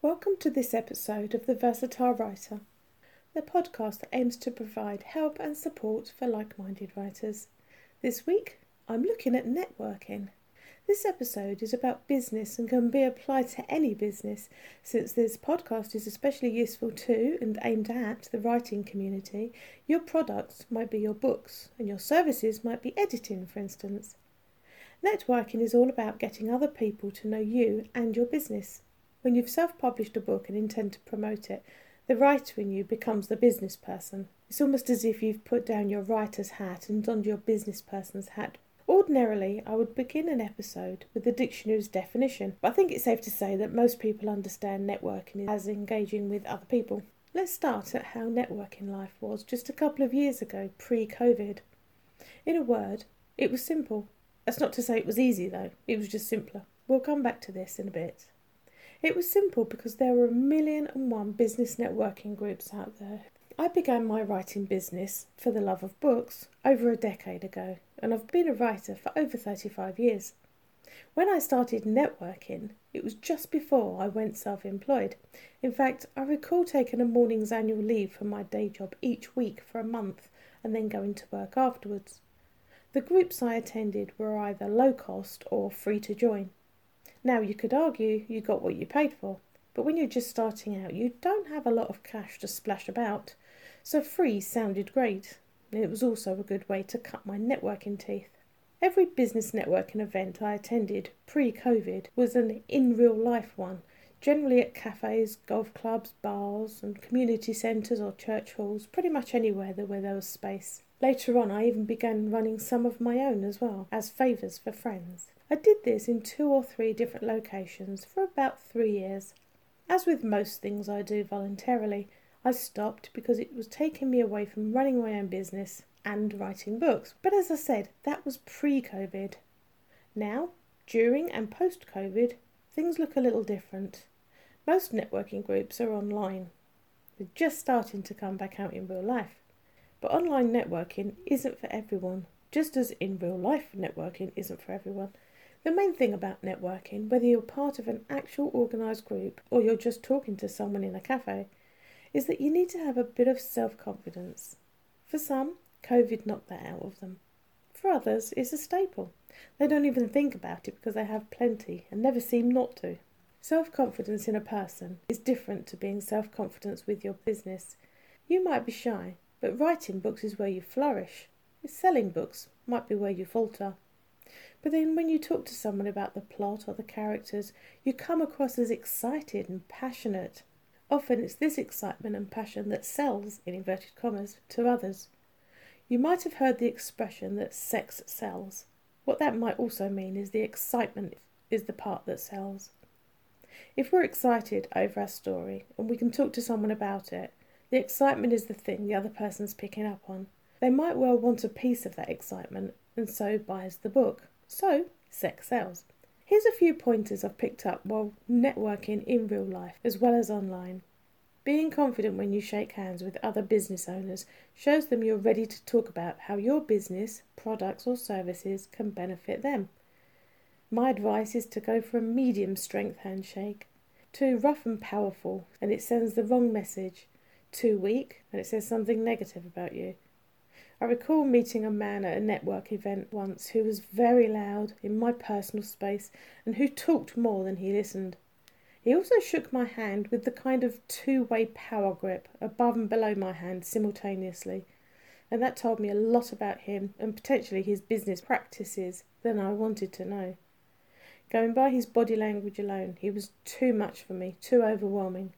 Welcome to this episode of The Versatile Writer, the podcast aims to provide help and support for like minded writers. This week, I'm looking at networking. This episode is about business and can be applied to any business, since this podcast is especially useful to and aimed at the writing community. Your products might be your books, and your services might be editing, for instance. Networking is all about getting other people to know you and your business. When you've self published a book and intend to promote it, the writer in you becomes the business person. It's almost as if you've put down your writer's hat and donned your business person's hat Ordinarily, I would begin an episode with the dictionary's definition, but I think it's safe to say that most people understand networking as engaging with other people. Let's start at how networking life was just a couple of years ago, pre COVID. In a word, it was simple. That's not to say it was easy, though, it was just simpler. We'll come back to this in a bit. It was simple because there were a million and one business networking groups out there I began my writing business for the love of books over a decade ago, and I've been a writer for over 35 years. When I started networking, it was just before I went self employed. In fact, I recall taking a morning's annual leave from my day job each week for a month and then going to work afterwards. The groups I attended were either low cost or free to join. Now, you could argue you got what you paid for, but when you're just starting out, you don't have a lot of cash to splash about, so free sounded great. It was also a good way to cut my networking teeth. Every business networking event I attended pre COVID was an in real life one, generally at cafes, golf clubs, bars, and community centres or church halls, pretty much anywhere where there was space. Later on, I even began running some of my own as well, as favours for friends. I did this in two or three different locations for about three years. As with most things I do voluntarily, I stopped because it was taking me away from running my own business and writing books. But as I said, that was pre COVID. Now, during and post COVID, things look a little different. Most networking groups are online. They're just starting to come back out in real life. But online networking isn't for everyone, just as in real life networking isn't for everyone. The main thing about networking, whether you're part of an actual organised group or you're just talking to someone in a cafe, is that you need to have a bit of self confidence. For some, COVID knocked that out of them. For others, it's a staple. They don't even think about it because they have plenty and never seem not to. Self confidence in a person is different to being self confidence with your business. You might be shy, but writing books is where you flourish. Selling books might be where you falter. But then when you talk to someone about the plot or the characters, you come across as excited and passionate. Often it's this excitement and passion that sells, in inverted commas, to others. You might have heard the expression that sex sells. What that might also mean is the excitement is the part that sells. If we're excited over our story and we can talk to someone about it, the excitement is the thing the other person's picking up on. They might well want a piece of that excitement and so buys the book. So, sex sells. Here's a few pointers I've picked up while networking in real life as well as online. Being confident when you shake hands with other business owners shows them you're ready to talk about how your business, products, or services can benefit them. My advice is to go for a medium strength handshake. Too rough and powerful, and it sends the wrong message. Too weak, and it says something negative about you. I recall meeting a man at a network event once who was very loud in my personal space and who talked more than he listened. He also shook my hand with the kind of two way power grip above and below my hand simultaneously, and that told me a lot about him and potentially his business practices than I wanted to know. Going by his body language alone, he was too much for me, too overwhelming.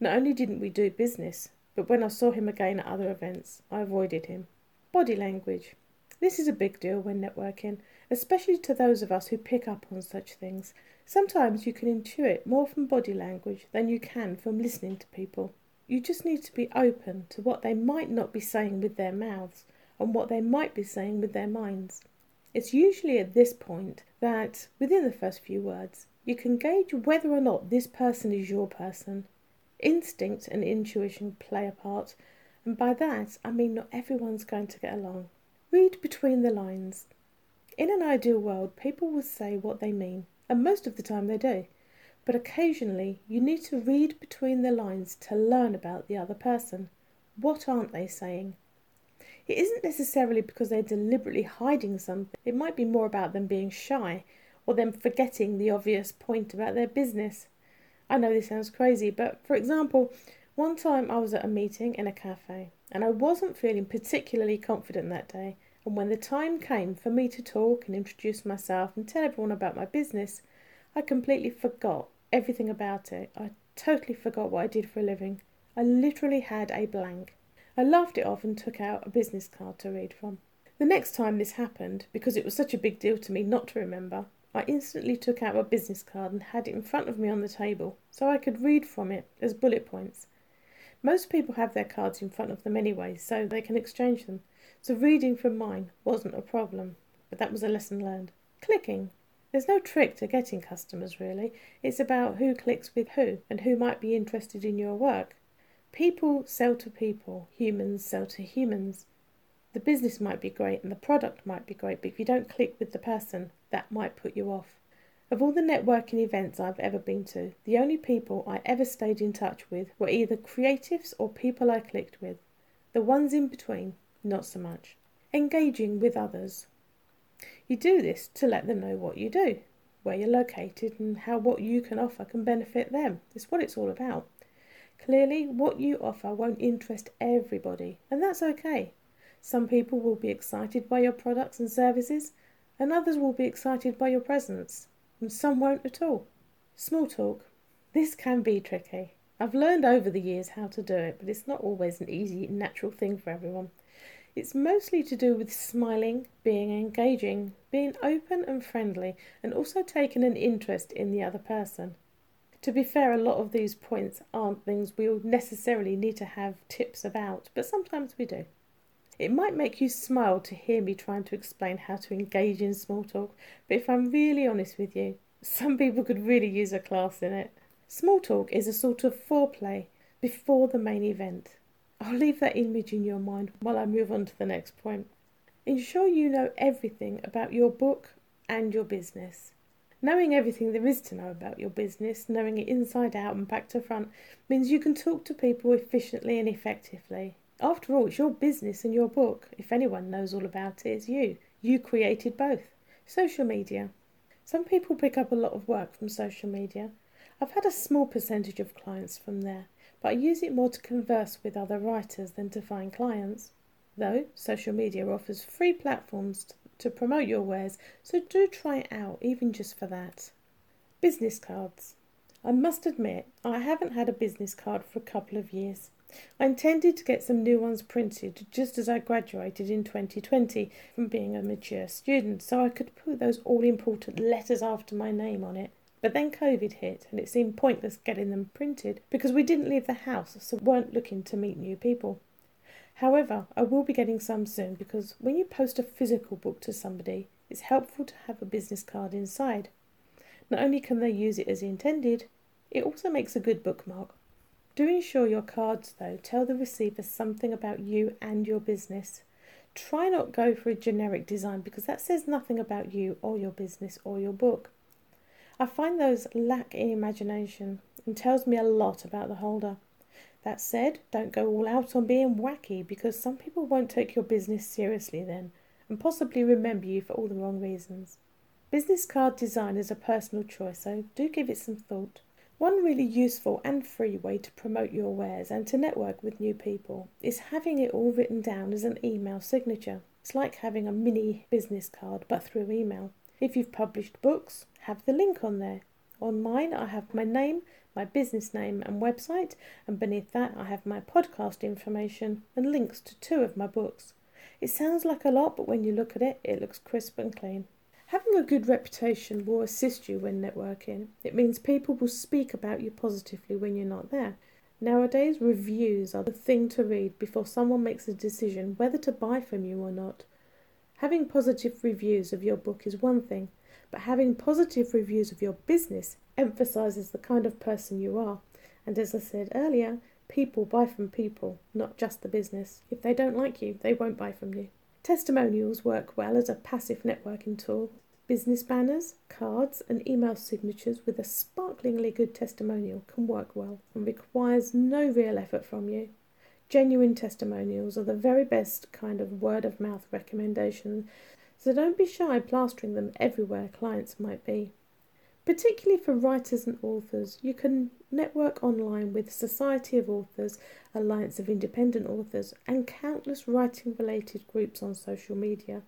Not only didn't we do business, but when I saw him again at other events, I avoided him. Body language. This is a big deal when networking, especially to those of us who pick up on such things. Sometimes you can intuit more from body language than you can from listening to people. You just need to be open to what they might not be saying with their mouths and what they might be saying with their minds. It's usually at this point that, within the first few words, you can gauge whether or not this person is your person. Instinct and intuition play a part, and by that I mean not everyone's going to get along. Read between the lines. In an ideal world, people will say what they mean, and most of the time they do. but occasionally you need to read between the lines to learn about the other person. What aren't they saying? It isn't necessarily because they're deliberately hiding something, it might be more about them being shy or them forgetting the obvious point about their business. I know this sounds crazy, but for example, one time I was at a meeting in a cafe and I wasn't feeling particularly confident that day. And when the time came for me to talk and introduce myself and tell everyone about my business, I completely forgot everything about it. I totally forgot what I did for a living. I literally had a blank. I laughed it off and took out a business card to read from. The next time this happened, because it was such a big deal to me not to remember, I instantly took out my business card and had it in front of me on the table so I could read from it as bullet points. Most people have their cards in front of them anyway, so they can exchange them. So reading from mine wasn't a problem, but that was a lesson learned. Clicking. There's no trick to getting customers, really. It's about who clicks with who and who might be interested in your work. People sell to people, humans sell to humans. The business might be great and the product might be great, but if you don't click with the person, that might put you off. Of all the networking events I've ever been to, the only people I ever stayed in touch with were either creatives or people I clicked with. The ones in between, not so much. Engaging with others. You do this to let them know what you do, where you're located, and how what you can offer can benefit them. It's what it's all about. Clearly, what you offer won't interest everybody, and that's okay. Some people will be excited by your products and services, and others will be excited by your presence, and some won't at all. Small talk. This can be tricky. I've learned over the years how to do it, but it's not always an easy, natural thing for everyone. It's mostly to do with smiling, being engaging, being open and friendly, and also taking an interest in the other person. To be fair, a lot of these points aren't things we'll necessarily need to have tips about, but sometimes we do. It might make you smile to hear me trying to explain how to engage in small talk, but if I'm really honest with you, some people could really use a class in it. Small talk is a sort of foreplay before the main event. I'll leave that image in your mind while I move on to the next point. Ensure you know everything about your book and your business. Knowing everything there is to know about your business, knowing it inside out and back to front, means you can talk to people efficiently and effectively. After all, it's your business and your book. If anyone knows all about it, it's you. You created both. Social media. Some people pick up a lot of work from social media. I've had a small percentage of clients from there, but I use it more to converse with other writers than to find clients. Though social media offers free platforms to promote your wares, so do try it out, even just for that. Business cards. I must admit, I haven't had a business card for a couple of years. I intended to get some new ones printed just as I graduated in 2020 from being a mature student, so I could put those all important letters after my name on it. But then COVID hit, and it seemed pointless getting them printed because we didn't leave the house, so weren't looking to meet new people. However, I will be getting some soon because when you post a physical book to somebody, it's helpful to have a business card inside. Not only can they use it as intended, it also makes a good bookmark. Do ensure your cards, though, tell the receiver something about you and your business. Try not go for a generic design because that says nothing about you or your business or your book. I find those lack in imagination and tells me a lot about the holder. That said, don't go all out on being wacky because some people won't take your business seriously then and possibly remember you for all the wrong reasons. Business card design is a personal choice, so do give it some thought. One really useful and free way to promote your wares and to network with new people is having it all written down as an email signature. It's like having a mini business card but through email. If you've published books, have the link on there. On mine, I have my name, my business name, and website, and beneath that, I have my podcast information and links to two of my books. It sounds like a lot, but when you look at it, it looks crisp and clean. Having a good reputation will assist you when networking. It means people will speak about you positively when you're not there. Nowadays, reviews are the thing to read before someone makes a decision whether to buy from you or not. Having positive reviews of your book is one thing, but having positive reviews of your business emphasizes the kind of person you are. And as I said earlier, people buy from people, not just the business. If they don't like you, they won't buy from you. Testimonials work well as a passive networking tool Business banners, cards, and email signatures with a sparklingly good testimonial can work well and requires no real effort from you. Genuine testimonials are the very best kind of word of mouth recommendation, so don't be shy plastering them everywhere clients might be. Particularly for writers and authors, you can network online with Society of Authors, Alliance of Independent Authors, and countless writing related groups on social media.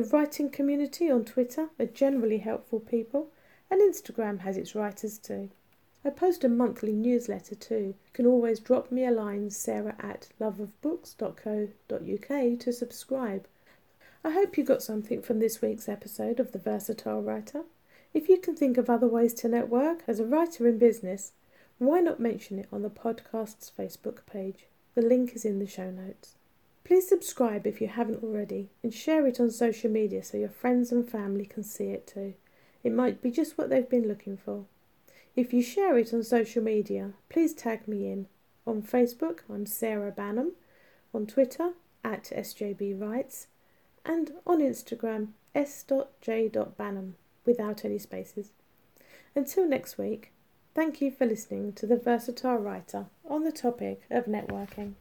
The writing community on Twitter are generally helpful people, and Instagram has its writers too. I post a monthly newsletter too. You can always drop me a line, sarah at loveofbooks.co.uk, to subscribe. I hope you got something from this week's episode of The Versatile Writer. If you can think of other ways to network as a writer in business, why not mention it on the podcast's Facebook page? The link is in the show notes. Please subscribe if you haven't already and share it on social media so your friends and family can see it too. It might be just what they've been looking for. If you share it on social media, please tag me in. On Facebook, I'm Sarah Banham. On Twitter, at sjbwrites. And on Instagram, s.j.banham without any spaces. Until next week, thank you for listening to The Versatile Writer on the topic of networking.